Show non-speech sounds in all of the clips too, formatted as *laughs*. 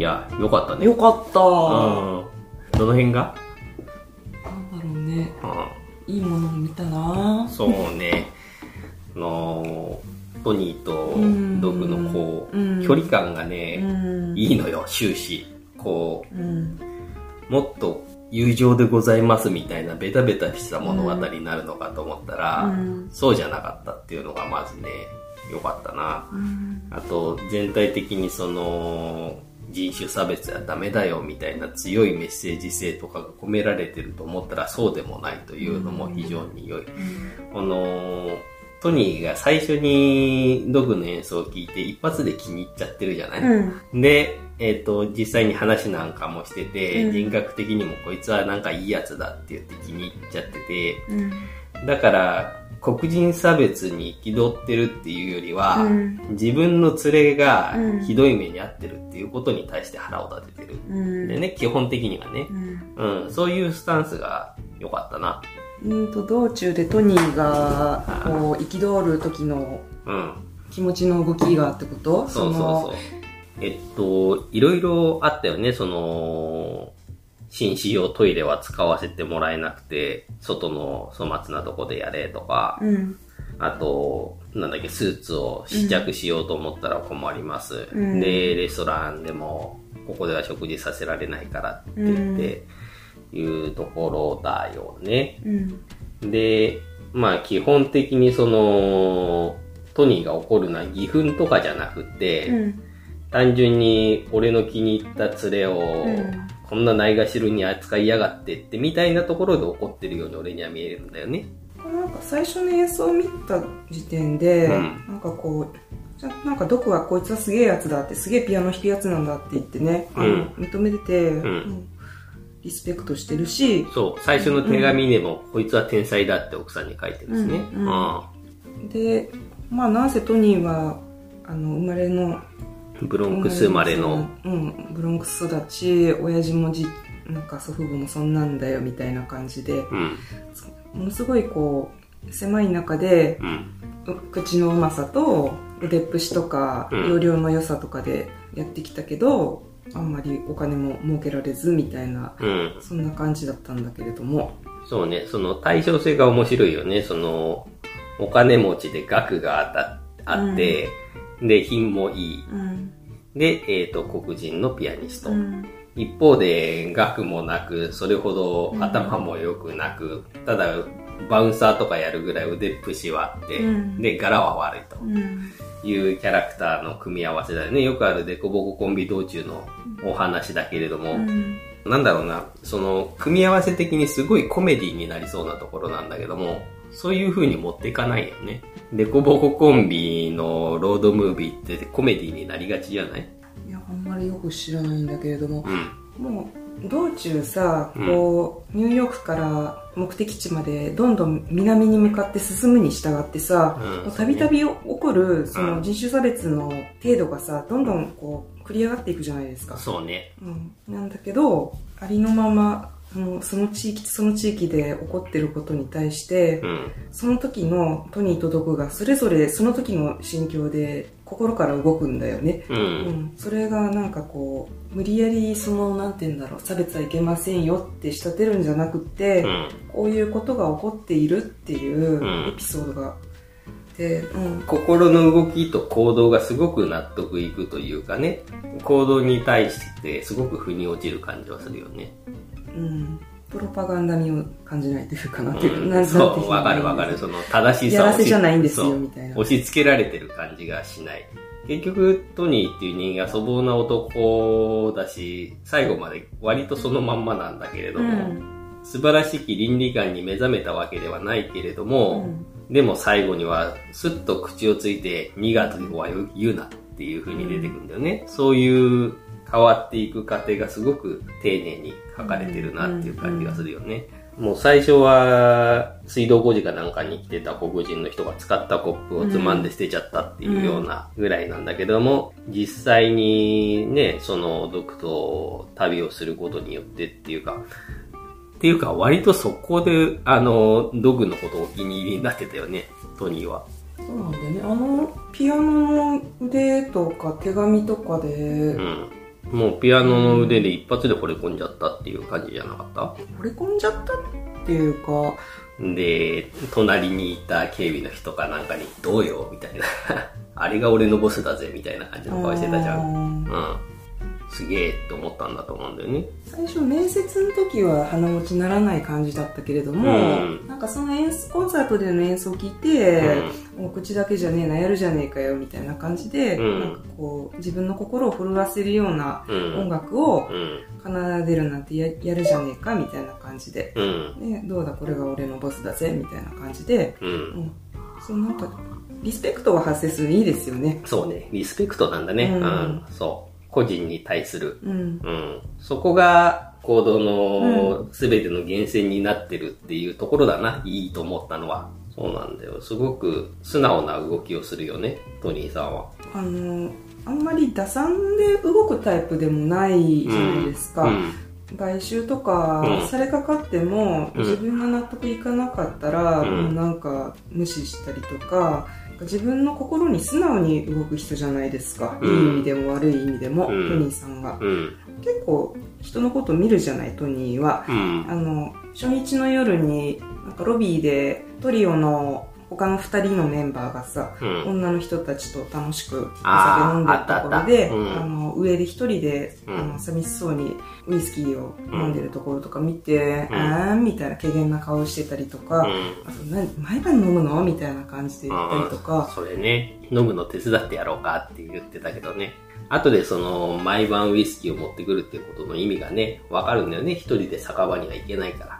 いや、よかったね。よかった。うん。どの辺が？なんだろうね。ういいものを見たな。ん。そうね。あのー、トニーとうんドッグのこう、うん距離感がうね、ん。いいのよ、終始。こうん。う、もっと友情でございますみたいなベタベタした物語になるのかと思ったら、うんそうじゃなかったっていうのがまずね、よかったな。うん。あと、全体的にその、人種差別はダメだよみたいな強いメッセージ性とかが込められてると思ったらそうでもないというのも非常に良い。この、トニーが最初にドグの演奏を聞いて一発で気に入っちゃってるじゃない、うん。で、えっ、と、実際に話なんかもしてて、うん人格的にもこいつはなんかいいやつだって言って気に入っちゃってて、うん。だから、黒人差別に憤ってるっていうよりは、うん自分の連れがうんひどい目に遭ってるっていうことに対して腹を立ててる。うん。でね、基本的にはねう。ん。うん、そういうスタンスが良かったな。うんと道中でトニーがこう憤る時のうん。気持ちの動きがってこと？そうそうそう。えっと、いろいろあったよね、その、紳士用トイレは使わせてもらえなくて、外の粗末なとこでやれとか、うん。あと、なんだっけ、スーツを試着しようと思ったら困ります。うん。で、レストランでも、ここでは食事させられないからって言って、いうところだよね。うん。で、まあ基本的にその、トニーが怒るのは義憤とかじゃなくて、うん。単純に俺の気に入った連れを、うんこんなないがしろに扱いやがってってみたいなところで怒ってるように俺には見えるんだよね。なんか最初の演奏を見た時点で、うん。なんかこうじゃなんかドクはこいつはすげえやつだってすげえピアノ弾くやつなんだって言ってね、うん。認めてて、んうん。リスペクトしてるし、そう、最初の手紙でも、こいつは天才だって奥さんに書いてるんですね。でまあなんせトニーはあの生まれのブロンクス生まれの、うん、ブロンクス育ち親父もじなんか祖父母もそんなんだよみたいな感じでうん、ものすごいこう狭い中でうん、口のうまさと腕っぷしとかうん。容量の良さとかでやってきたけど、あんまりお金も儲けられずみたいなうん。そんな感じだったんだけれども。そうね、その対称性が面白いよね。その、お金持ちで額があたあって、で、品もいい。うんで、えっ、と、黒人のピアニスト。うん一方で、額もなく、それほど頭も良くなく、ただ、バウンサーとかやるぐらい腕っぷしはあって、うんで、柄は悪いとうんいうキャラクターの組み合わせだよね。よくあるデコボココンビ道中のお話だけれども、うんなんだろうな、その、組み合わせ的にすごいコメディになりそうなところなんだけども、そういう風に持っていかないよね。デコボココンビのロードムービーってコメディになりがちじゃない？いやあんまりよく知らないんだけれども。うん。もう道中さうんこう、ニューヨークから目的地までどんどん南に向かって進むに従ってさうん。たびたび起こるそうのん。人種差別の程度がさどんどんこう繰り上がっていくじゃないですか、そうね。うん、なんだけどありのままあのその地域その地域で起こってることに対して、うん。その時のトニーとドクがそれぞれその時の心境で心から動くんだよねう。うんん、それがなんかこう無理やりそのなんて言うんだろう差別はいけませんよって仕立てるんじゃなくって、うん。こういうことが起こっているっていううんエピソードがで、うん心の動きと行動がすごく納得いくというかね、行動に対してすごく腑に落ちる感じはするよね。うん、プロパガンダ味を感じないというかなっていううんそなんていう、わかるわかる。その正しさやをらせじゃないんですよそうみたいな押し付けられてる感じがしない。結局、トニーっていう人間が粗暴な男だし、最後まで割とそのまんまなんだけれども、うん素晴らしき倫理観に目覚めたわけではないけれどうも、んでも最後にはスッと口をついて2月は言うなっていう風に出てくるんだよね。そういう変わっていく過程がすごく丁寧に書かれてるなっていう感じがするよね。もう最初は水道工事かなんかに来てた黒人の人が使ったコップをつまんで捨てちゃったっていうようなぐらいなんだけども、実際にね、その毒と旅をすることによってっていうか、っていうか、割とそこで、あの、ドグのことをお気に入りになってたよね、トニーは。そうなんだよねあのピアノの腕とか手紙とかで、うん。もうピアノの腕で一発で惚れ込んじゃったっていう感じじゃなかった？惚れ込んじゃったっていうか、で、隣にいた警備の人かなんかに、どうよ？みたいな。*laughs* あれが俺のボスだぜみたいな感じの顔してたじゃん。うん。すげえって思ったんだと思うんだよね。最初面接の時は鼻持ちならない感じだったけれども、うんなんかその演奏コンサートでの演奏を聞いて、もう口だけじゃねえなやるじゃねえかよみたいな感じで、うんなんかこう自分の心を震わせるようなうん。音楽をうん。奏でるなんてややるじゃねえかみたいな感じで、うん。でどうだこれが俺のボスだぜみたいな感じで、うん。うん、そうなんかリスペクトが発生するのいいですよね。そうね。リスペクトなんだね。ううんん。そう。個人に対する。うんうん。そこが行動の全ての源泉になってるっていうところだな。いいと思ったのは。そうなんだよ。すごく素直な動きをするよね。トニーさんは。あのあんまり打算で動くタイプでもないじゃないですか。うん。買収とかうん。されかかっても、うん。自分が納得いかなかったら、うん。もうなんか無視したりとか自分の心に素直に動く人じゃないですか、うん。いい意味でも悪い意味でも、うん。トニーさんが。うん。結構人のこと見るじゃないトニーは。うん。あの初日の夜になんかロビーでトリオの他の2人のメンバーがさ、うん。女の人たちと楽しくお酒飲んでるところであの上で一人で、うんあの寂しそうにウイスキーを飲んでるところとか見て、うんあーんみたいな軽減な顔してたりとか、うん。あと何毎晩飲むのみたいな感じで言ったりとか、それね、飲むの手伝ってやろうかって言ってたけどね。後でその、毎晩ウイスキーを持ってくるっていうことの意味がね、わかるんだよね。一人で酒場には行けないから。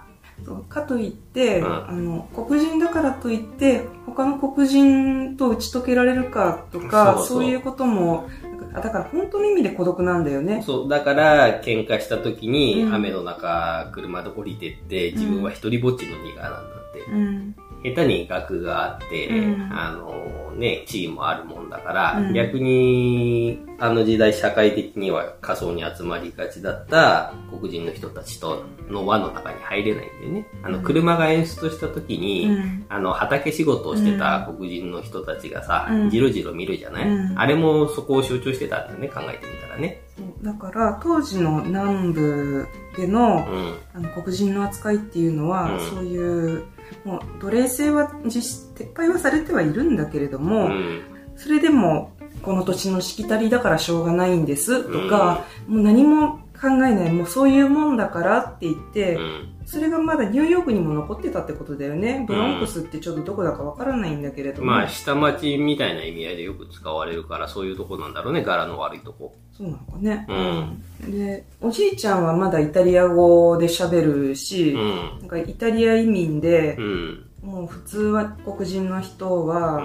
かといって、うんあの黒人だからといって他の黒人と打ち解けられるかとかそういうこともだから本当の意味で孤独なんだよね。そう、だから、喧嘩した時に、うん雨の中、車で降りてって、自分は一人ぼっちのニガーなんだって。うん下手に学があって、うん。あのね、地位もあるもんだから、うん。逆に、あの時代社会的には仮想に集まりがちだった黒人の人たちとの輪の中に入れないんだよね。あの、車が演出した時に、うん。あの、畑仕事をしてた黒人の人たちがさ、うん。じろじろ見るじゃない、うん。あれもそこを象徴してたんだよね、考えてみたらね。だから当時の南部でのうん。あの黒人の扱いっていうのは、うん。そういうもう奴隷制は実質撤廃はされてはいるんだけれども、うん。それでもこの土地のしきたりだからしょうがないんですとか、もう何も考えないもうそういうもんだからって言って、うん。それがまだニューヨークにも残ってたってことだよね。ブロンクスってちょっとどこだかわからないんだけれども、まあ、下町みたいな意味合いでよく使われるから、そういうとこなんだろうね、柄の悪いとこ。そうなのかね、うん。でおじいちゃんはまだイタリア語で喋るし、うん。なんかイタリア移民でう、ん。もう普通は黒人の人は、うん。あ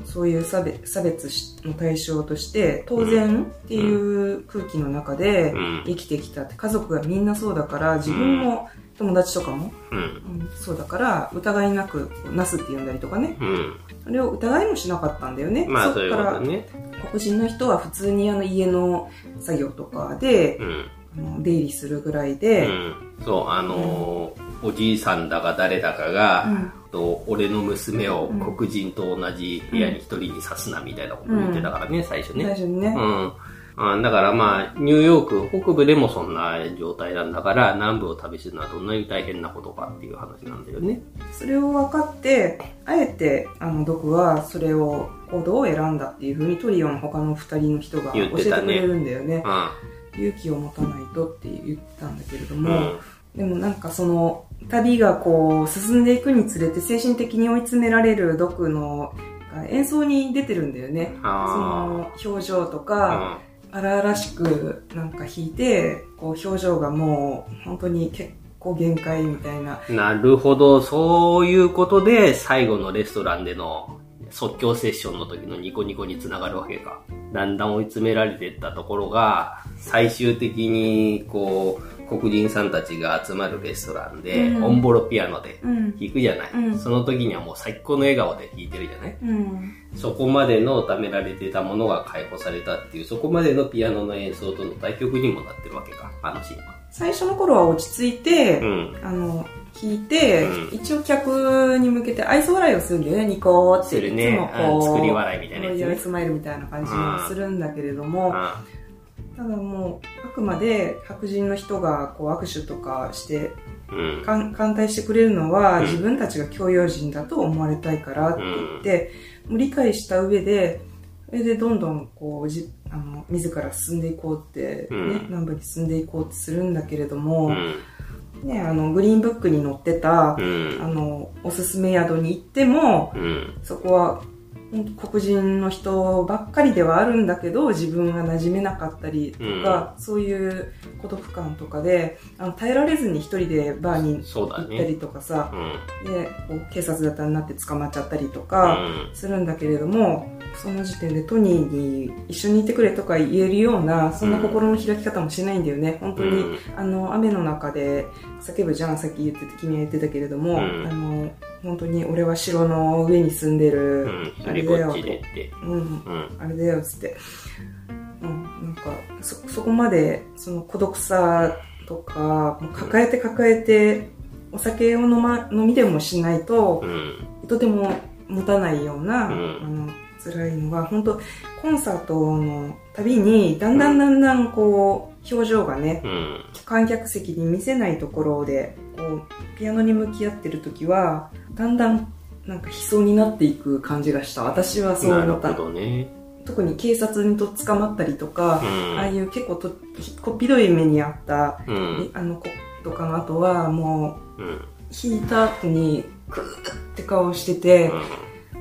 のそういう差別差別の対象として当然っていう空気の中でうん。生きてきたって。家族がみんなそうだから自分も友達とかも、うん。うんそうだから疑いなくなすって呼んだりとかねうん。それを疑いもしなかったんだよね、まあ、そっから。黒人の人は普通にあの家の作業とかで、うん。出入りするぐらいうで、ん。そう、あのーおじいさんだか誰だかが、うんと俺の娘をうん黒人と同じ部屋に一人にさすなみたいなこと言ってたからね、最初ね。最初にね、うん。あだからまあ、ニューヨーク北部でもそんな状態なんだから、南部を旅するのはどんなに大変なことかっていう話なんだよね。それを分かってあえてあのドクはそれを行動を選んだっていうふうにトリオの他の2人の人が教えてくれるんだよねう勇気を持たないとって言ったんだけれどん。も、うん。でもなんかその旅がこう進んでいくにつれて精神的に追い詰められるドクのが演奏に出てるんだよねそあの表情とあ。か、荒々しくなんか弾いてこう表情がもう本当に結構限界みたいな。なるほど。そういうことで、最後のレストランでの即興セッションの時のニコニコにつながるわけか。だんだん追い詰められていったところが、最終的に、こう、黒人さんたちが集まるレストランで、うん。オンボロピアノでうん。弾くじゃない、うん。その時にはもう最高の笑顔で弾いてるじゃない。うん。そこまでの貯められてたものが解放されたっていう、そこまでのピアノの演奏との対局にもなってるわけか、あのシーンは。最初の頃は落ち着いて、うん。あの弾いて、うん。一応客に向けて愛想笑いをするんだよねニコーって。するね。いつもこううん。作り笑いみたいなやつスマイルみたいな感じにするんだけれども、あただもう、あくまで白人の人がこう握手とかして、うん。歓待してくれるのは、うん自分たちが教養人だと思われたいからって言って、もう理解した上で、それでどんどんこうじあの自ら進んでいこうって、ねうん南部に進んでいこうってするんだけれども、うん。ね、あのグリーンブックに載ってた、うん。あのおすすめ宿に行ってもうん。そこは黒人の人ばっかりではあるんだけど自分が馴染めなかったりとか、そういう孤独感とかであの耐えられずに一人でバーに行ったね。りとかさう、ん。でこう警察沙汰になって捕まっちゃったりとうかん。するんだけれども、その時点でトニーに一緒にいてくれとか言えるようなそんな心の開き方もしないんだよね本当に、うんあの雨の中で叫ぶじゃんさっき言ってて君が言ってたけれども、うんあの本当に俺は城の上に住んでる、うん。一あれだよでって。うんうん。あれだよっつって、うん、なんかそそこまでその孤独さとかもう抱えて抱えてお酒を飲,、ま、飲みでもしないとうん。とても持たないような、うんあの辛いのが本当コンサートのたびにだんだんだんだんこう表情がねうん。観客席に見せないところでこうピアノに向き合ってる時はだんだんなんか悲壮になっていく感じがした私はそうなる思ったほどね。特に警察にと捕まったりとか、うんああいう結構とこっぴどい目にあった、うん。あの子とかの後はもうん。う引いた後にクーって顔してて、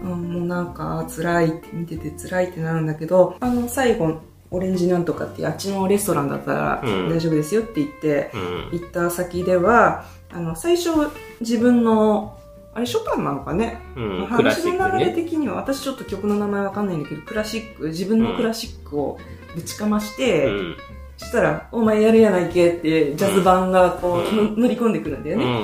うん、もうなんか辛いって見てて辛いってなるんだけどあの最後オレンジなんとかってあっちのレストランだったらうん大丈夫ですよって言って、うん。行った先ではあの最初自分のあれショパンなのかね？うん。話の流れね。的には私ちょっと曲の名前わかんないんだけどクラシック自分のクラシックをぶちかまして、うん。そしたら「お前やるやないけ」ってジャズ版がこう、うんの乗り込んでくるんだようね、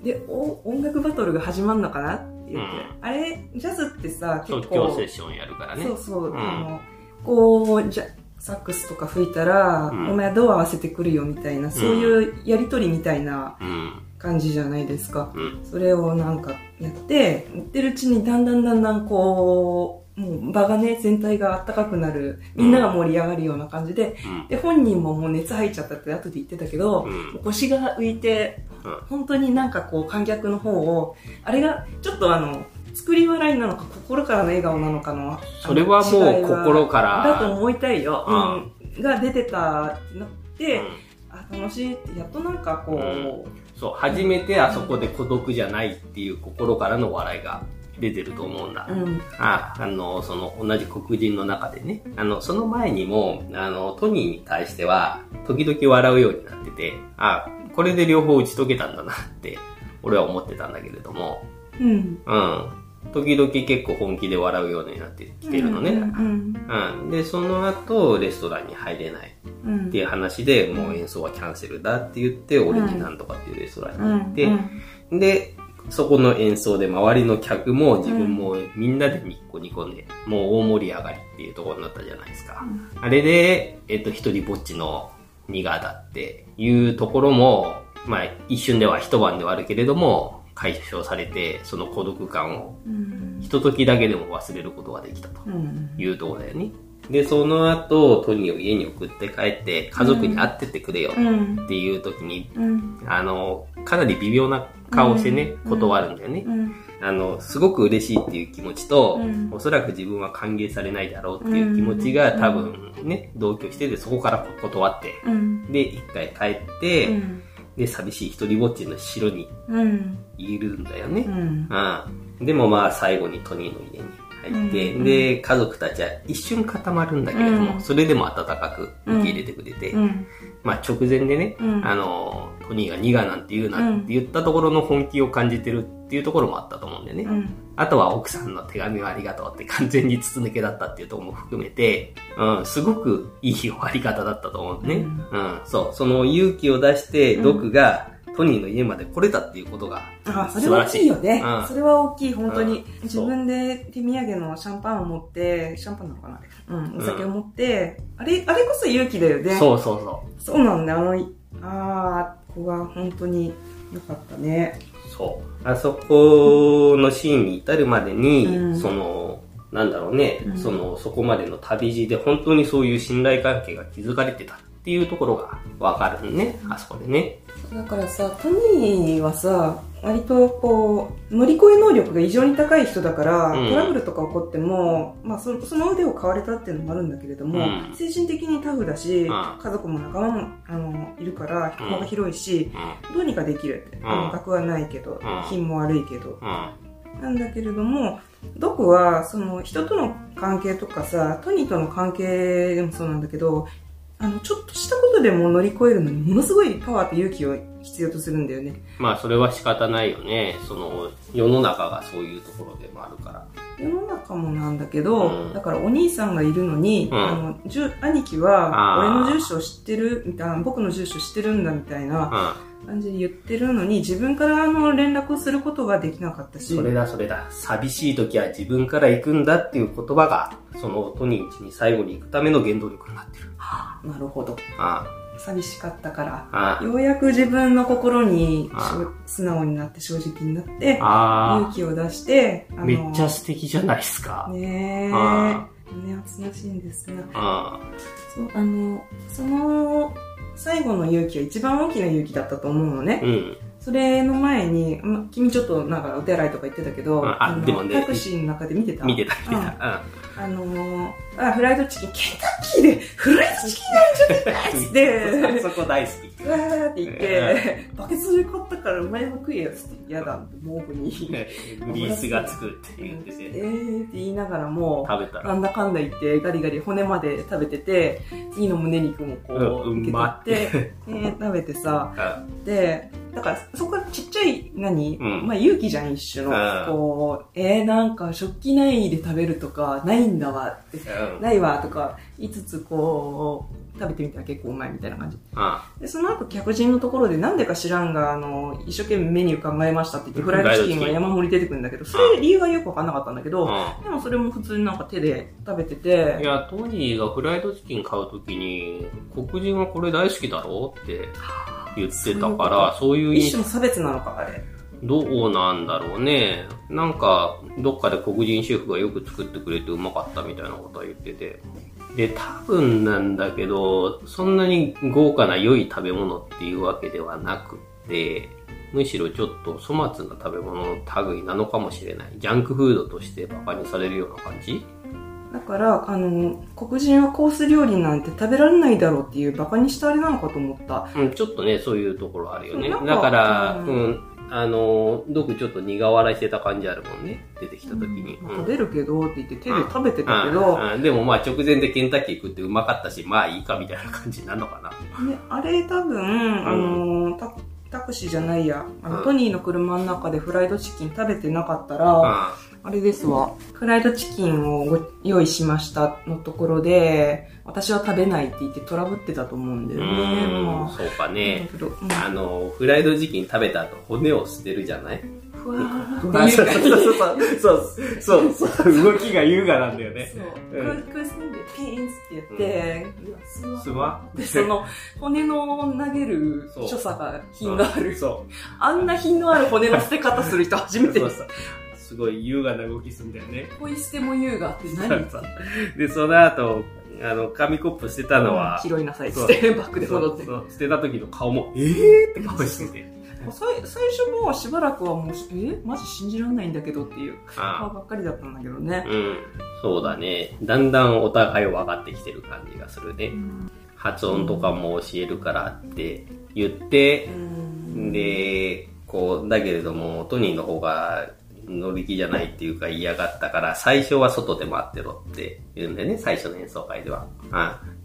ん。でお音楽バトルが始まるのかなって言って、うんあれジャズってさ結構セッションやるからね。そうそう、うんあのこうじゃサックスとか吹いたら、うんお前どう合わせてくるよみたいなそういうやりとりみたいなうん。感じじゃないですか、うん。それをなんかやって、やってるうちにだんだんだんだんこう、もう場がね、全体が暖かくなる、みんなが盛り上がるような感じで、うん。で、本人ももう熱入っちゃったって後で言ってたけど、うん腰が浮いて、うん本当になんかこう観客の方を、あれがちょっとあの、作り笑いなのか心からの笑顔なのかの、それはもう心からだと思いたいよ。ううん。が出てたってなって、うんあ、楽しいって、やっとなんかこう、そう、初めてあそこで孤独じゃないっていう心からの笑いが出てると思うんだ。うん、あ、あの、その、同じ黒人の中でね、あの、その前にも、あの、トニーに対しては、時々笑うようになってて、あ、これで両方打ち解けたんだなって、俺は思ってたんだけれども、うん。うん。時々結構本気で笑うようになってきてるのね。うんうん。で、その後、レストランに入れないうんっていう話で、もう演奏はキャンセルだって言って、オレンジなんとかっていうレストランに行って、で、そこの演奏で周りの客も自分もみんなでニッコニコで、もう大盛り上がりっていうところになったじゃないですか。あれで、えっと、一人ぼっちのニガーだっていうところも、まあ一瞬では一晩ではあるけれども、解消されて、その孤独感をうん。ひとときだけでも忘れることができたと。うん。いうところだよね。で、その後、トニーを家に送って帰って、家族に会ってってくれようん。っていう時に、うん。あの、かなり微妙な顔をしてね、うん。断るんだよね。うん。あの、すごく嬉しいっていう気持ちと、うん。おそらく自分は歓迎されないだろうっていう気持ちがうん。多分ね、同居してて、そこから断って、うん。で、一回帰って、うんで、寂しい一人ぼっちの城にうん。いるんだよね。うん。うん。でもまあ最後にトニーの家に入って、うんで、家族たちは一瞬固まるんだけれども、うん。それでも温かく受け入れてくれて、うん。まあ直前でね、うん。あの、トニーがニガなんて言うなって言ったところの本気を感じてるっていうところもあったと思うんでね。うんあとは奥さんの手紙をありがとうって完全に筒抜けだったっていうところも含めて、うん、すごくいい終わり方だったと思うね。ううんん、そう、その勇気を出して、ドクがトニーの家まで来れたっていうことが、あそれは大きいよね、うん。それは大きい本当に、うん。自分で手土産のシャンパンを持ってシャンパンなのかなうんお酒を持って、あれあれこそ勇気だよね。そうそうそそうなんだ。あのあーここが本当によかったね。う。そう。あそこのシーンに至るまでに、うん。その、なんだろうね、うん。その、そこまでの旅路で本当にそういう信頼関係が築かれてたっていうところがわかるね、あそこでね。だからさ、トニーはさ、割とこう、乗り越え能力が異常に高い人だから、うん。トラブルとか起こっても、まあそその腕を買われたっていうのもあるんだけれども、うん。精神的にタフだし、ん。家族も仲間もあのいるから、うん幅が広いし、うどうにかできるって。あうん。の学はないけどん、品も悪いけど。なんだけれども、ドクは、その人との関係とかさ、トニーとの関係でもそうなんだけど、あの、ちょっとしたことでも乗り越えるのにものすごいパワーと勇気を必要とするんだよね。まあ、それは仕方ないよね。その、世の中がそういうところでもあるから。世の中もなんだけど、うんだからお兄さんがいるのに、うんあのじゅ兄貴は俺の住所を知ってるみたいな僕の住所知ってるんだみたいなう感じで言ってるのに自分からあの連絡をすることができなかったん。し。それだ、それだ。寂しい時は自分から行くんだっていう言葉が、そのトニー家に最後に行くための原動力になってる。なるほど。あ寂しかったから。あ、あ。ようやく自分の心に素直になって正直になってあ、勇気を出してあああ、めっちゃ素敵じゃないですか。ねえ。あ胸熱なシーンですねあ。そうあのその最後の勇気は一番大きな勇気だったと思うのねあ、うん。それの前に、ま、君ちょっとなんかお手洗いとか言ってたけど、うんあのでもねタクシーの中で見てた？見てた、見てうんた。あのー、あ、フライドチキン、ケンタッキーでフライドチキンなんじゃないっつって、*laughs* そこ大好き。うわーって言って、バケツで買ったからお前も食えよっつって、嫌だって毛布に。グリースがつくって言ってえて、ーって言いながらも、食べたら、なんだかんだ言ってガリガリ骨まで食べてて、次の胸肉もこう、うん受け取って、ね食べてさ、あで、だからそこはちっちゃい、何、うん。まあ勇気じゃん一種の、うん。こう、えー、なんか食器ないで食べるとかないんだわないわとか言いつつこう、食べてみたら結構うまいみたいな感じ。あで、その後客人のところでなんでか知らんが、あの、一生懸命メニュー考えましたって言って、フライドチキンが山盛り出てくるんだけど、それ理由はよくわかんなかったんだけど、あでもそれも普通になんか手で食べててい、や、トニーがフライドチキン買うときに、黒人はこれ大好きだろうって言ってたから、そういう一種の差別なのか、あれ。どうなんだろうね。なんか、どっかで黒人シェフがよく作ってくれてうまかったみたいなことは言ってて。で、多分なんだけど、そんなに豪華な良い食べ物っていうわけではなくて、むしろちょっと粗末な食べ物の類なのかもしれない。ジャンクフードとしてバカにされるような感じ？だから、あの、黒人はコース料理なんて食べられないだろうっていうバカにしたあれなのかと思った。うん、ちょっとね、そういうところあるよね。だから、ううんん、あの、どくちょっと苦笑いしてた感じあるもんね。出てきた時に。まあうん。食べるけどって言って手で食べてたけうど、ん。うん。でもまあ直前でケンタッキー食ってうまかったし、まあいいかみたいな感じなのかな。ね、あれ多分、あのタ、タクシーじゃないや、あの、うん。トニーの車の中でフライドチキン食べてなかったら、うあれですわ。フライドチキンをご用意しましたのところで、私は食べないって言ってトラブってたと思うんだよん。ね。うんまあ、そうかねうん、あの、フライドチキン食べた後骨を捨てるじゃない？ふわーあそうそうそうそうそうそう動きが優雅なんだよね。そう。うんこうこうすんで、ピーンって言って、うわすわすまで、その、骨の投げるそう所作が品がある。そう。あんな品のある骨の捨て方する人初めてです。そうそうすごい優雅な動きするんだよね。ポイ捨ても優雅って何？そうで、その後、あの、紙コップ捨てたのは、拾いなさいって、バックで戻って。捨てた時の顔も、えー？って顔してて。さい最初もしばらくはもう、えマジ信じられないんだけどっていう顔あばっかりだったんだけどねあ。うん。そうだね。だんだんお互い分かってきてる感じがするね。発音とかも教えるからって言ってう、んで、こう、だけれども、トニーの方が乗り気じゃないっていうか嫌がったから、最初は外で待ってろって言うんだよね、最初の演奏会では。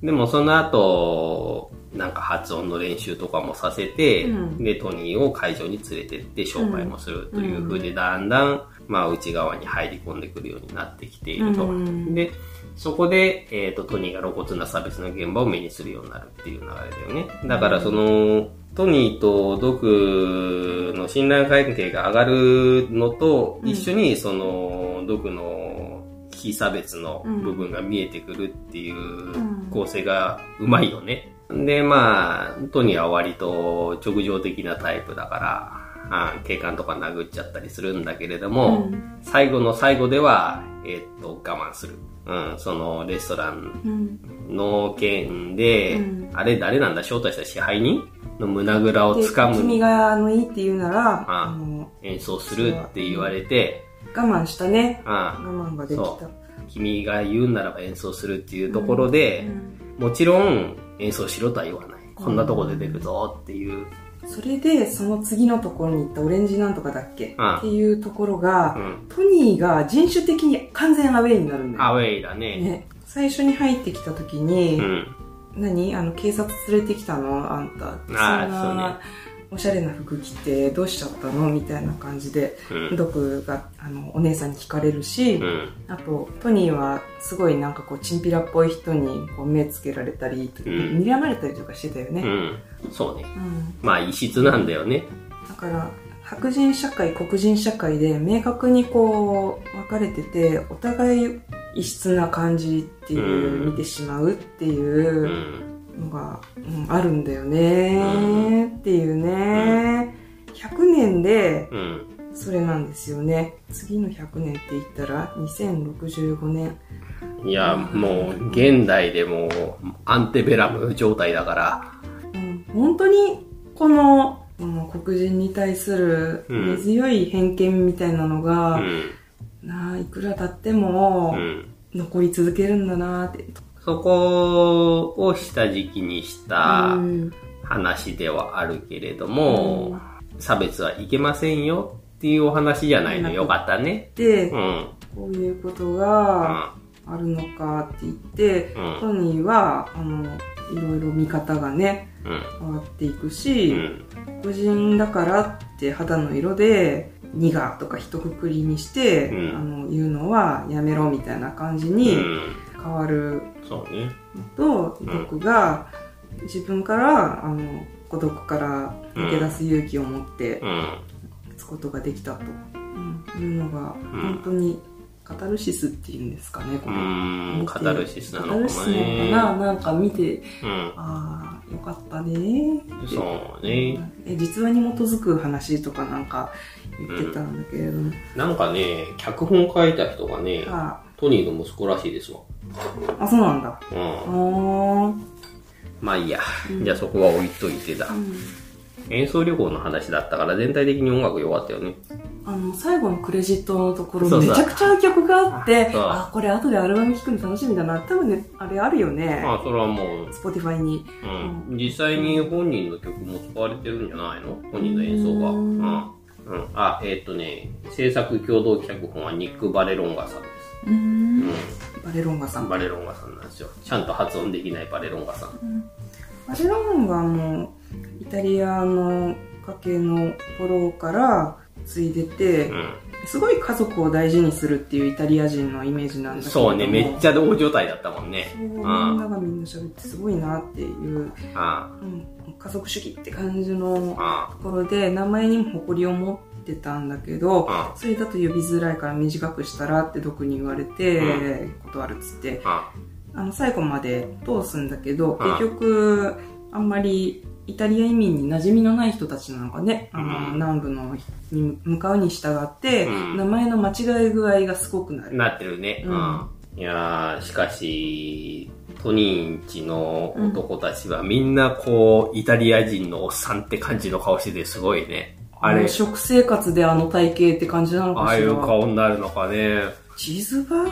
うん、でもその後、なんか発音の練習とかもさせて、うんで、トニーを会場に連れてって紹介もするという風で、だんだん、まあ内側に入り込んでくるようになってきていると。うんで、そこで、えっ、と、トニーが露骨な差別の現場を目にするようになるっていう流れだよね。だからその、トニーとドクの信頼関係が上がるのと、うん。一緒にその、ドクの非差別の部分が見えてくるっていうん。構成がうまいよね。で、まあ、トニーは割と直情的なタイプだから、あ警官とか殴っちゃったりするんだけれども、最後の最後では、えーっと、我慢する。うん、そのレストランうん。の件で、うんあれ誰なんだ招待した支配人の胸ぐらをで掴む君があのいいって言うなら、あ演奏するって言われて、我慢したね。あ我慢ができた。君が言うならば演奏するっていうところでう、んもちろん演奏しろとは言わない。こんなとこ出てくぞっていう。それで、その次のところに行ったオレンジなんとかだっけ、うんっていうところが、うん。トニーが人種的に完全アウェイになるんだよ。アウェイだね。ね、最初に入ってきた時に、うん。何？あの、警察連れてきたの？あんた。そんあーそうねな、おしゃれな服着てどうしちゃったの？みたいな感じで、うん。ドクが、あの、お姉さんに聞かれるし、うん。あと、トニーはすごいなんかこう、チンピラっぽい人にこう目つけられたり、ん睨まれたりとかしてたよね。うん。そうね。うんまあ異質なんだよね。だから白人社会黒人社会で明確にこう分かれててお互い異質な感じっていう、うん見てしまうっていううんのが、うんあるんだよねっていうね、100年でうん。それなんですよね次の100年って言ったら2065年いや、もう、現代でもう、アンテベラム状態だから、うん本当にこの、うん黒人に対するうん根強い偏見みたいなのうが、ん。なあいくら経ってもうん。残り続けるんだなって。そこを下敷きにしたうん話ではあるけれども、差別はいけませんよっていうお話じゃないの。よかったね。で、うん。こういうことうがん。あるのかって言って、うんトニーは、あの、いろいろ見方がね、うん。変わっていくうし、ん。黒人だからって肌の色で、ニガーとか一括りにして、うんあの、言うのはやめろみたいな感じうにん。変わるそうね。と、ん僕が自分から、あの、孤独から抜け出す勇気を持って、うん。つことができたと、うん、いうのが、本当にカタルシスっていうんですかね、こうれ。ん。カタルシスなのかもカタルシスなのね。かななんか見て、うん。ああ、よかったねーってそうね。え実話に基づく話とかなんか言ってたんだけれども、なんかね、脚本書いた人がね、あトニーの息子らしいですわ。あ、そうなんだ。うん。まあいいや。じゃあそこは置いといてだ。演奏旅行の話だったから全体的に音楽良かったよね。あの、最後のクレジットのところめちゃくちゃ曲があって、そうあ、これ後でアルバム聴くの楽しみだな。多分ね、あれあるよね。まあそれはもう、Spotify に。うん。実際に本人の曲も使われてるんじゃないの？本人の演奏が。ううんん。うん。あ、えっ、とね、制作共同脚本はニック・バレロンガさん。バレロンガさんん。。バレロンガさんなんですよ。ちゃんと発音できないバレロンガさん。バレロンガもイタリアの家系の頃から継いでて、うん。すごい家族を大事にするっていうイタリア人のイメージなんだけどそうね、めっちゃゃ大状態だったもんね。みんあながみんな喋ってすごいなっていう、あ、うん、家族主義って感じのあところで名前にも誇りを持ってたあんだけどあ、それだと呼びづらいから短くしたらって毒に言われて、断るっつって。あ、あの最後まで通すんだけど、うん。結局あんまりイタリア移民に馴染みのない人たちなのかね、あのうん南部のに向かうに従って、うん。名前の間違い具合がすごくなる。なってるね。ううん。ん。いやー、しかし、トニーンチの男たちはみんなこう、イタリア人のおっさんって感じの顔しててすごいね。あれの、食生活であの体型って感じなのかしら。ああいう顔になるのかね。チーズバーガ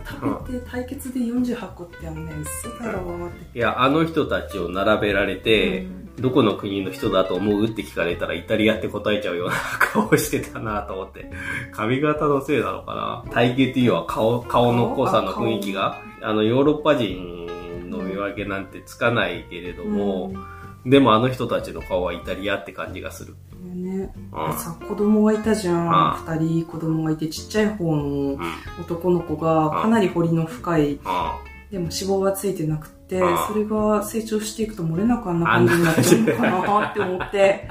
ー食べて対決で48個ってあのね、嘘だろうって。いや、あの人たちを並べられて、どこの国の人だと思うって聞かれたらイタリアって答えちゃうような顔してたなと思って。髪型のせいなのかな体型っていうのは顔、顔の濃さの雰囲気が、あの、ヨーロッパ人の見分けなんてつかないけれども、でもあの人たちの顔はイタリアって感じがする。ね、うん。さ子供がいたじゃうん。ん二人子供がいてちっちゃい方のうん。男の子がかなり彫りの深い。あでも脂肪はついてなくてうん。それが成長していくと漏れなくあんな感じになっちゃうのかなって思って、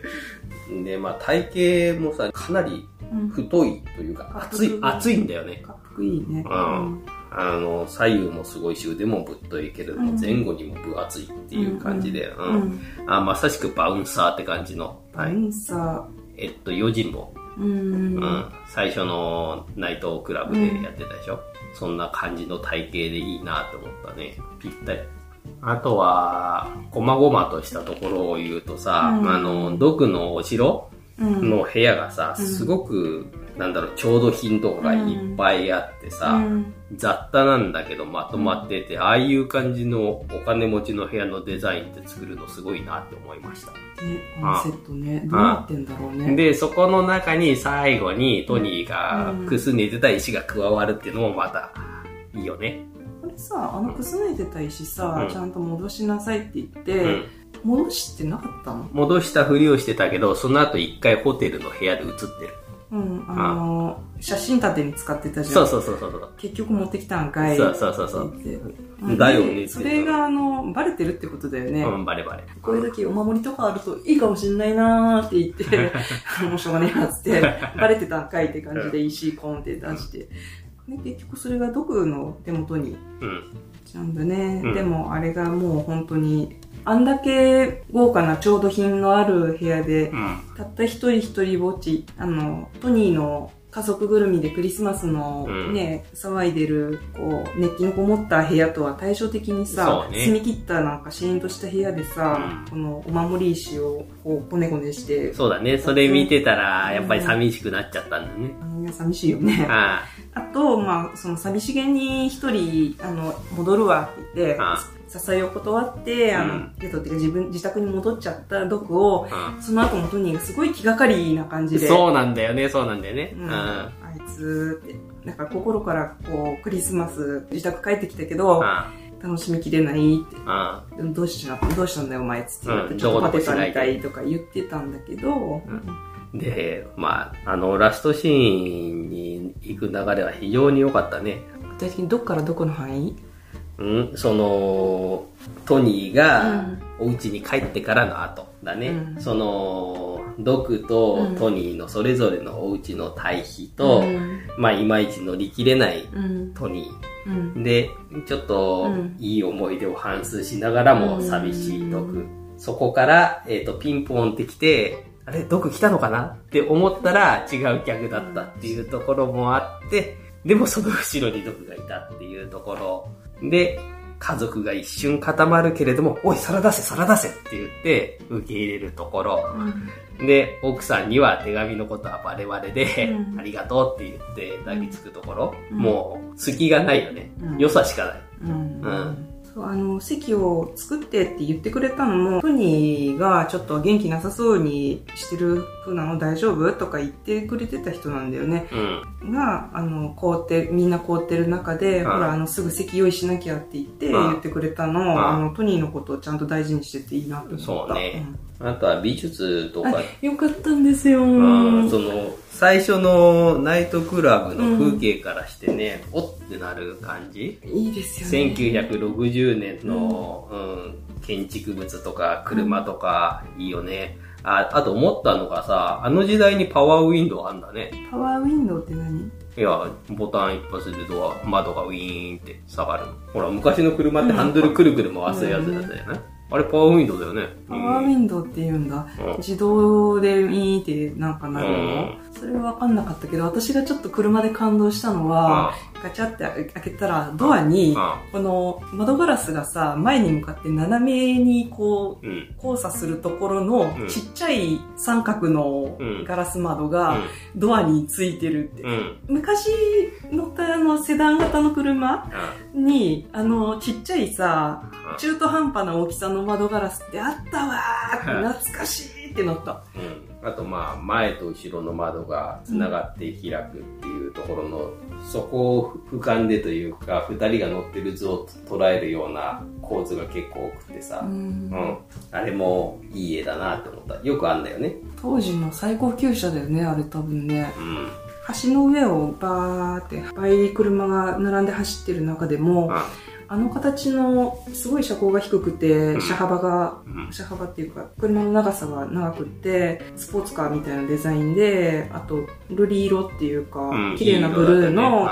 *laughs* で、まあ体型もさ、かなりうん、か太いというか、熱い、熱いんだよね。っこいいね、うんあの、左右もすごいし、腕もぶっといけれど前後にも分厚いっていう感じで、うんうん。あまさしくバウンサーって感じの。はい。バウンサえっと、用心棒。ー。うん。うん。最初のナイトクラブでやってたでしょ、そんな感じの体型でいいなと思ったね。ぴったり。あとは、こまごまとしたところを言うとさ、うんあの、毒のお城うん。の部屋がさ、うんすごく、なんだろう、調度品とかがいっぱいあってさ、うん雑多なんだけどまとまってて、ああいう感じのお金持ちの部屋のデザインって作るのすごいなって思いました。ね、ワンセットね。どうなってんだろうね。で、そこの中に最後にトニーがうんくすねてた石が加わるっていうのもまたいいよね。これさ、あのくすねてた石さ、うんちゃんと戻しなさいって言って、うん。戻してなかったの？戻したふりをしてたけど、その後一回ホテルの部屋で映ってる。うん、あの写真立てに使ってたじゃん。そうそうそうそう。結局持ってきたんかい。そうそうそうそうねでそれが、あの、バレてるってことだよね。うん、バレバレ。これだけお守りとかあるといいかもしんないなーって言って、もうしょうがねえなっつって、バレてたんかいって感じで石コンって出して。で結局それが毒の手元にうん。ちゃうんだね。うんでもあれがもう本当に、あんだけ豪華な調度品のある部屋で、うん。たった一人一人ぼっち、あの、トニーの家族ぐるみでクリスマスのね、騒いでる、こう、熱気のこもった部屋とは対照的にさね澄み切ったなんかシーンとした部屋でさ、うんこのお守り石をこう、こねこねして、そうだね。それ見てたら、やっぱり寂しくなっちゃったんだね。あの寂しいよね。ああと、まあ、その寂しげに一人、あの、戻るわって言ってあ、支えを断って、あのうん、ゲトっていうか自分、自宅に戻っちゃった毒を、あ、その後もトニーがすごい気がかりな感うん。じで、そうなんだよね、そうなんだよね。うん。うん。あいつって、なんか心からこう、クリスマス、自宅帰ってきたけど、あ楽しみきれないって、どうしたどうしたんだよお前っつって言われて、うんちょっとパテどこどこしないでたみたいとか言ってたんだけど、で、まあ、あの、ラストシーンに行く流れは非常に良かったね。具体的にどっからどこの範囲？うん、その、トニーがお家に帰ってからの後だね。うん。その、ドクとトニーのそれぞれのお家の対比と、うん。まあ、いまいち乗り切れないうん。トニうんー。で、ちょっとうん。いい思い出を反芻しながらも寂しいドク。そこから、えっ、と、ピンポンって来て、あれ、ドク来たのかなって思ったら違う客だったっていうところもあって、でもその後ろにドクがいたっていうところで、家族が一瞬固まるけれども、おい、皿出せ、皿出せって言って受け入れるところ。で、奥さんには手紙のことはバレバレで、うん。ありがとうって言って抱きつくところ、うん。もう隙がないよね。うん。良さしかない。うん。うんそうあの席を作ってって言ってくれたのもトニーがちょっと元気なさそうにしてる風なの大丈夫とか言ってくれてた人なんだよね。うん。があの凍ってみんな凍ってる中で、うんほらあのすぐ席用意しなきゃって言ってうん言ってくれたの、んあのトニーのことをちゃんと大事にしてていいなと思った。そうねあとは美術とうんか、あよかったんですようんその、最初のナイトクラブの風景からしてね、おってなる感じ？いいですよね1960年の、うん建築物とか車とかいいよね。ああと思ったのがさ、あの時代にパワーウィンドウあんだね。パワーウィンドウって何？いや、ボタン一発でドア、窓がウィーンって下がるの。ほら、昔の車ってハンドルくるくる回すやつだったよね。あれパワーウィンドウだよね。パワーウィンドウって言うんだ。うん自動でウィーンってなんかなるの、うんそれは分かんなかったけど、私がちょっと車で感動したのは、ガチャって開けたらドアに、この窓ガラスがさ、前に向かって斜めにこう。交差するところのうん。ちっちゃい三角のうん。ガラス窓がドアについてるって。昔乗ったあのセダン型の車に、あのちっちゃいさ、中途半端な大きさの窓ガラスってあったわーって懐かしいってなった。うん。あとまあ、前と後ろの窓が繋がって開くっていうところの、そこを俯瞰でというか、二人が乗ってる図を捉えるような構図が結構多くてさ、うん。あれもいい絵だなって思った。よくあんだよね。当時の最高級車だよね、あれ多分ね。うん。橋の上をバーっていっぱい車が並んで走ってる中でも、ああの形のすごい車高が低くて、ん。車幅が、うん。車幅っていうか、車の長さが長くって、スポーツカーみたいなデザインで、あと、瑠璃色っていうかうん、綺麗なブルーの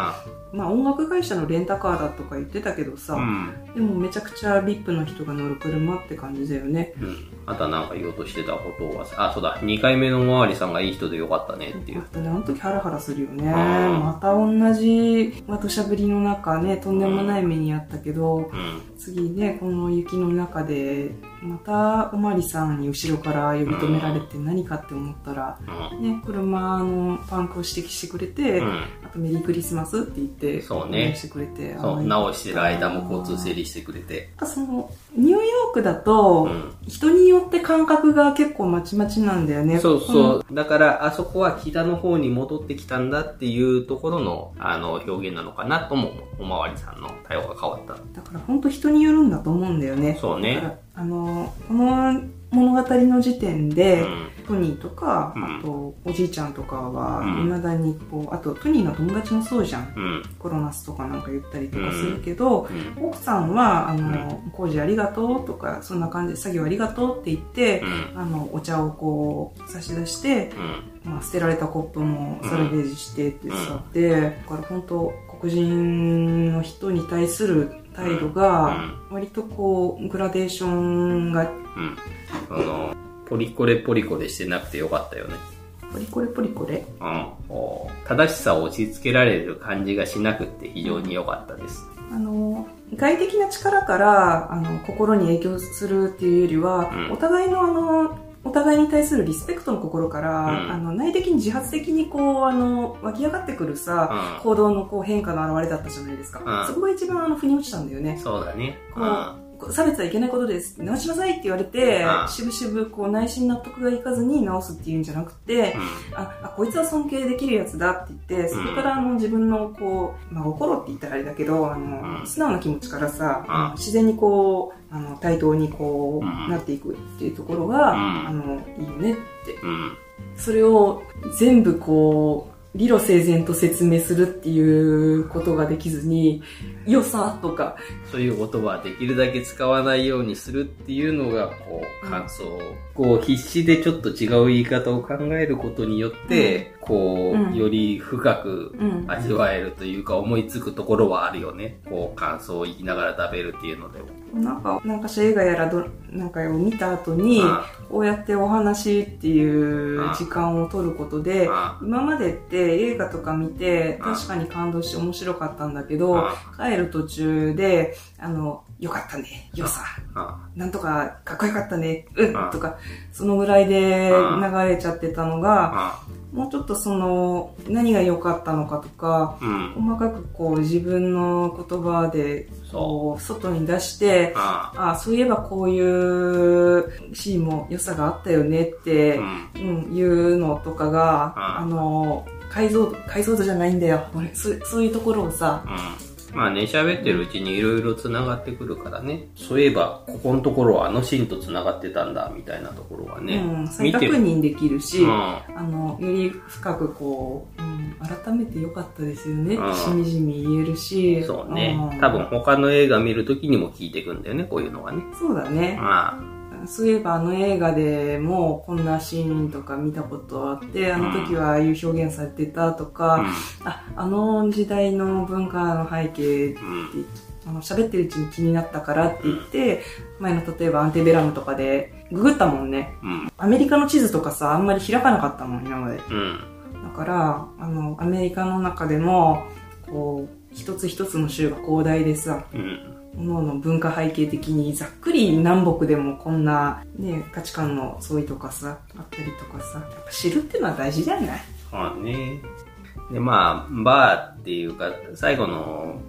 まあ音楽会社のレンタカーだとか言ってたけどさ、うん。でもめちゃくちゃ VIP の人が乗る車って感じだよね。うん。あとはなんか言おうとしてたことは、あ、そうだ、2回目のおまわりさんがいい人でよかったねっていう。だってあの時ハラハラするよね。んまた同じ、まあ、土砂降りの中ね、とんでもない目にあったけど、うん。次ね、この雪の中で、またおまりさんに後ろから呼び止められて何かって思ったら、うん。ね、車のパンクを指摘してくれて、うん。あとメリークリスマスって言って、そうねしてくれて。そう、あ直してる間も交通整理してくれて。なんかその、ニューヨークだと、うん。人によって感覚が結構まちまちなんだよね。そうそう。だから、あそこは北の方に戻ってきたんだっていうところの、あの、表現なのかなとも、おまわりさんの対応が変わった。だから本当人によるんだと思うんだよね。そうねあの、この物語の時点で、うん。トニーとか、うんあと、おじいちゃんとかは、うん未だにこう、あと、トニーの友達もそうじゃん。うん。コロナスとかなんか言ったりとかするけど、うん。奥さんは、あの、工事ありがとうとか、そんな感じで作業ありがとうって言ってう、ん。あの、お茶をこう、差し出して、うん。まあ、捨てられたコップもサルベージしてってさ、で、だから本当黒人の人に対する態度が、割とこう、グラデーションが、うん。あの、ポリコレポリコレしてなくてよかったよね。ポリコレポリコレ？うん。正しさを押し付けられる感じがしなくって非常に良かったです。あの、外的な力から、あの、心に影響するっていうよりは、うんお互いのあの、お互いに対するリスペクトの心から、うんあの、内的に自発的にこう、あの、湧き上がってくるさ、う行動のこう変化の表れだったじゃないですか。うんそこが一番あの、腑に落ちたんだよねん。。そうだね。こう差別はいけないことです。直しなさいって言われてう、んしぶしぶこう内心納得がいかずに直すっていうんじゃなくて、あ、あこいつは尊敬できるやつだって言って、そこからあの自分のこう、まあ心って言ったらあれだけど、あの、うん素直な気持ちからさ、自然にこう、あの、対等にこう、うん。なっていくっていうところが、うん。あの、いいよねって。それを全部こう、理路整然と説明するっていうことができずに、良さとか、そういう言葉はできるだけ使わないようにするっていうのが、こう、感想。こう、必死でちょっと違う言い方を考えることによって、こうより深くうん。味わえるというか、思いつくところはあるよね。こう、感想を言いながら食べるっていうのでも。なんか、なんかしら映画やらど、なんかを見た後に、こうやってお話っていう時間を取ることで、今までって映画とか見て、うん確かに感動して面白かったんだけど、帰る途中で、あの、よかったね、よさ、なんとかかっこよかったね、うんうんとか、そのぐらいでうん流れちゃってたのが、もうちょっとその、何が良かったのかとか、うん。細かくこう自分の言葉で、こう、外に出して、ああそういえばこういうシーンも良さがあったよねって、うん。うん、いうのとかが、うんあの、解像度、解像度じゃないんだよ。そういうところをさ、うん。まあね、喋ってるうちにいろいろ繋がってくるからね。そういえば、ここのところはあのシーンと繋がってたんだ、みたいなところはね。うん、再。確認できるし、うん。あの、より深くこう、うん、改めて良かったですよね、うんしみじみ言えるし。そうねん。多分他の映画見るときにも聞いていくんだよね、こういうのがね。そうだね。まそういえばあの映画でもこんなシーンとか見たことあって、あの時はああいう表現されてたとあ。か、あ、あの時代の文化の背景うん。うん。あの喋ってるうちに気になったからって言って、前の例えばアンテベラムとかでググったもんね。うん。アメリカの地図とかさ、あんまり開かなかったもん、今まで。うん。だから、あの、アメリカの中でも、こう、一つ一つの州が広大でさ、うん。各々文化背景的にざっくり南北でもこんな、ね、価値観の相違とかさ、あったりとかさ、やっぱ知るっていうのは大事じゃない？まあね。で、まあ、バーっていうか、最後の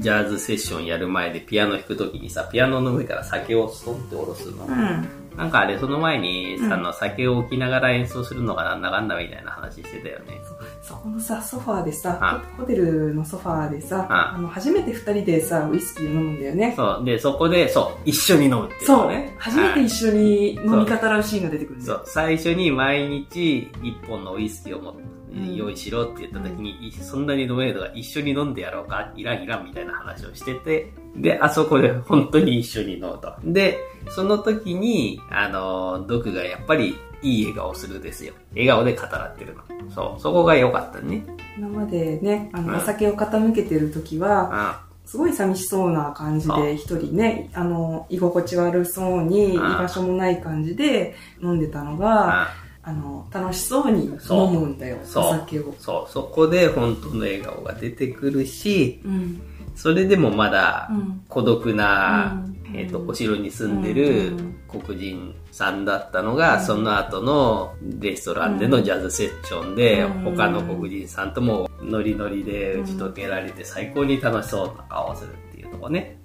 ジャズセッションやる前でピアノ弾くときにさ、ピアノの上から酒をストンって下ろすの。うん。なんかあれ、その前に、うんあの、酒を置きながら演奏するのがなんだかんだみたいな話してたよね。そこのさ、ソファーでさあ、ホテルのソファーでさ、ああの、初めて二人でさ、ウイスキーを飲むんだよね。そう。で、そこで、そう、一緒に飲むっていうそう。初めてはい一緒に飲み語らうシーンが出てくる。そう、最初に毎日一本のウイスキーをもん用意しろって言った時に、いそんなに飲めるのが一緒に飲んでやろうか、いらんいらんみたいな話をしてて、で、あそこで本当に一緒に飲むと。で、その時に、あの、ドクがやっぱりいい笑顔するですよ。笑顔で語らってるの。そう。そこが良かったね。今までね、あうんの、お酒を傾けてる時は、あすごい寂しそうな感じで、一人ね、あの、居心地悪そうに、居うん場所もない感じで飲んでたのが、ああの、楽しそうに飲そうむんだよ、お酒を。そう。そこで本当の笑顔が出てくるし、うん。それでもまだうん孤独な、うんえっ、と、お城に住んでうるん。黒人さんだったのが、うん。その後のレストランでのジャズセッションで、うん。他の黒人さんともノリノリで打ち解けられて最高に楽しそうな顔をするっていうとこね。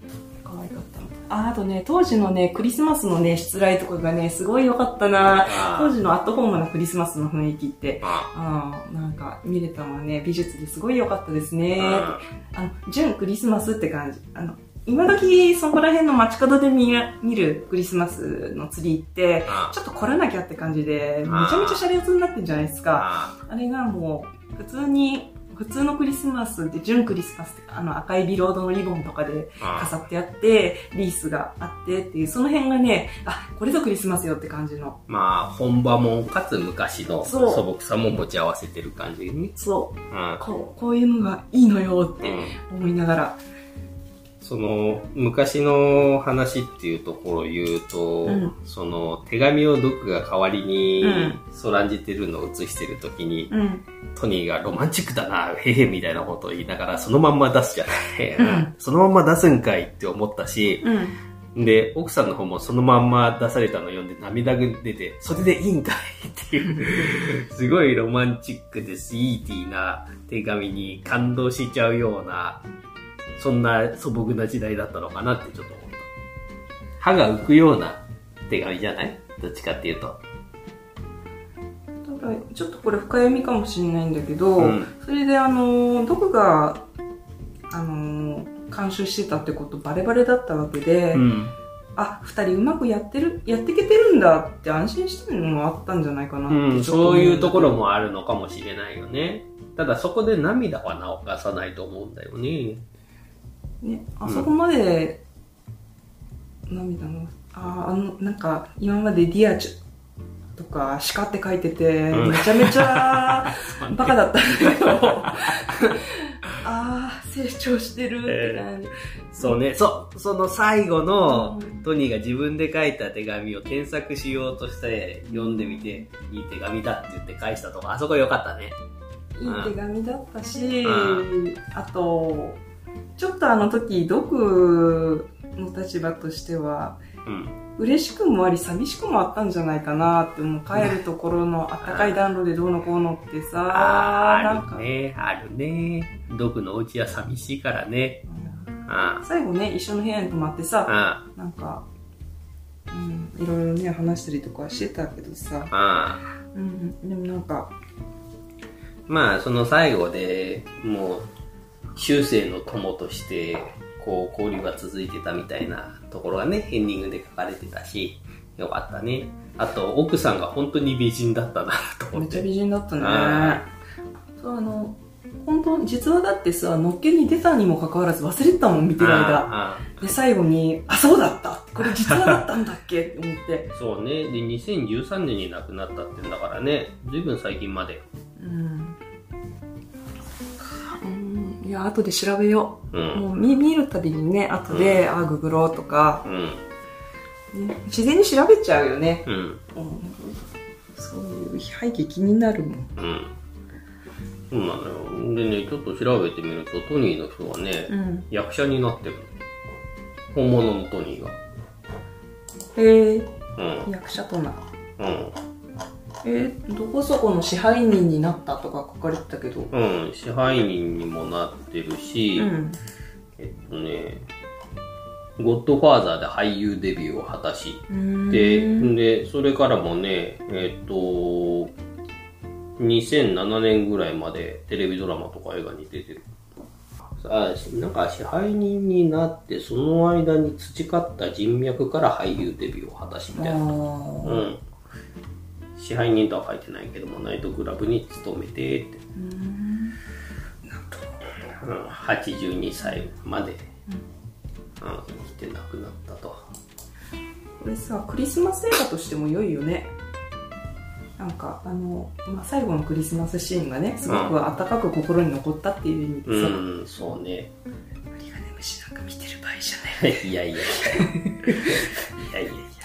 可愛かった。の。あ、あとね、当時のね、クリスマスのね、失礼とかがね、すごい良かったな。当時のアットホームなクリスマスの雰囲気って、あなんか見れたのはね、美術ですごい良かったですね。ああの、純クリスマスって感じ。あの、今時そこら辺の街角で見る見るクリスマスのツリーって、あちょっと来らなきゃって感じで、めちゃめちゃシャレオツになってるじゃないですか。ああれがもう、普通に、普通のクリスマスで、純クリスマスってあの赤いビロードのリボンとかであ飾ってあって、リースがあってっていう、その辺がね、あ、これぞクリスマスよって感じの。まあ、本場もかつ昔の素朴さも持ち合わせてる感じね。そう。うんこう、こういうのがいいのよってうん思いながら。その昔の話っていうところを言うと、うんその手紙をドックが代わりにうんそらんじてるのを写してる時に、うん。トニーがロマンチックだな、へへみたいなことを言いながらそのまんま出すじゃない。うん *laughs* そのまんま出すんかいって思ったし、うん。で、奥さんの方もそのまんま出されたのを読んで涙が出て、それでいいんかいっていう、*laughs* すごいロマンチックでスイーティーな手紙に感動しちゃうような、そんな素朴な時代だったのかなってちょっと思った。歯が浮くような手紙じゃない？どっちかっていうと。ちょっとこれ深読みかもしれないんだけど、うんそれであの毒があの監修してたってことバレバレだったわけで、うん。あ二人うまくやってるやってけてるんだって安心してるのもあったんじゃないかなってうん、そういうところもあるのかもしれないよね。ただそこで涙は流さないと思うんだよね。ね、あそこまで、涙の、あーあの、なんか、今までディアチとか、鹿って書いてて、うん。めちゃめちゃ *laughs* バカだったんだけど、*laughs* ああ、成長してるって感じ。そうね、そう、その最後のうん。トニーが自分で書いた手紙を添削しようとして読んでみて、いい手紙だって言って返したとこ、あそこ良かったね。いい手紙だったし、うあと、ちょっとあの時、毒の立場としては、うん。嬉しくもあり寂しくもあったんじゃないかなってもう帰るところのあったかい暖炉でどうのこうのってさあなんかーあるね、あるね。毒のお家は寂しいからね。うんあ最後ね一緒の部屋に泊まってさあ、なんか、うん、いろいろね話したりとかしてたけどさ。うん、でもなんかまあ、その最後でもう、終生の友として、こう、交流が続いてたみたいなところがね、エンディングで書かれてたし、よかったね。あと、奥さんが本当に美人だったなと思って。めっちゃ美人だったね。あそうあの本当実はだってさのっけに出たにもかかわらず忘れてたもん見てる間。で最後にあそうだった。これ実話だったんだっけ？っ *laughs* て思って。そうね。で、2013年に亡くなったってんだからね、ずいぶん最近まで。うんうんいや後で調べよう、うん。もう見見るたびにね後で、あググろうとか、うん。ね自然に調べちゃうよね、うん。うん、そういう背景気になるもんうん。そうなのよ。でね、ちょっと調べてみると、トニーの人はね、うん役者になってるの。本物のトニーが。へえうん。役者となうん。えーどこそこの支配人になったとか書かれてたけどうん。支配人にもなってるし、うんえっとね、ゴッドファーザーで俳優デビューを果たし、で、で、それからもね、えっと、2007年ぐらいまでテレビドラマとか映画に出てる。さあ、なんか支配人になって、その間に培った人脈から俳優デビューを果たしみたいな。あうーん。支配人とは書いてないけども、ナイトクラブに勤めてって。うん、82歳まで、うん、生きて亡くなったと。これさクリスマス映画としても良いよねなんかあの、まあ、最後のクリスマスシーンがねすごく温かく心に残ったっていう意味でさ、うん、そうね。マリガネ虫なんか見てる場合じゃない *laughs* *laughs* いやいやいや。いやいやいや。